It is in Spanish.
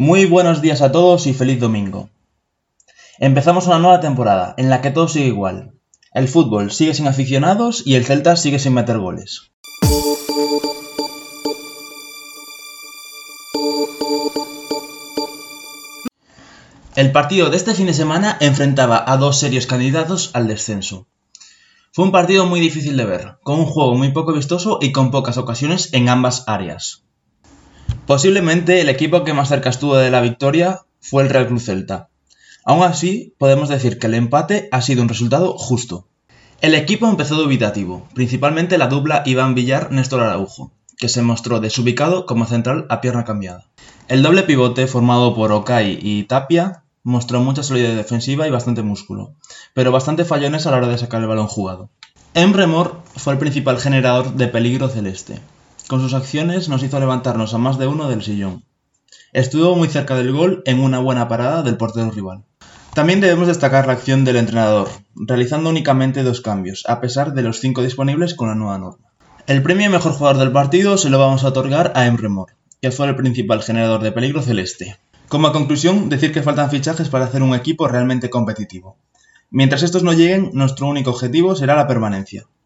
Muy buenos días a todos y feliz domingo. Empezamos una nueva temporada en la que todo sigue igual. El fútbol sigue sin aficionados y el Celta sigue sin meter goles. El partido de este fin de semana enfrentaba a dos serios candidatos al descenso. Fue un partido muy difícil de ver, con un juego muy poco vistoso y con pocas ocasiones en ambas áreas. Posiblemente el equipo que más cerca estuvo de la victoria fue el Real Cruz Celta. Aún así, podemos decir que el empate ha sido un resultado justo. El equipo empezó dubitativo, principalmente la dupla Iván Villar-Néstor Araujo, que se mostró desubicado como central a pierna cambiada. El doble pivote formado por Okai y Tapia mostró mucha solidez defensiva y bastante músculo, pero bastante fallones a la hora de sacar el balón jugado. Emre Mor fue el principal generador de peligro celeste. Con sus acciones nos hizo levantarnos a más de uno del sillón. Estuvo muy cerca del gol en una buena parada del portero rival. También debemos destacar la acción del entrenador, realizando únicamente dos cambios, a pesar de los cinco disponibles con la nueva norma. El premio mejor jugador del partido se lo vamos a otorgar a Emre Mor, que fue el principal generador de peligro celeste. Como conclusión, decir que faltan fichajes para hacer un equipo realmente competitivo. Mientras estos no lleguen, nuestro único objetivo será la permanencia.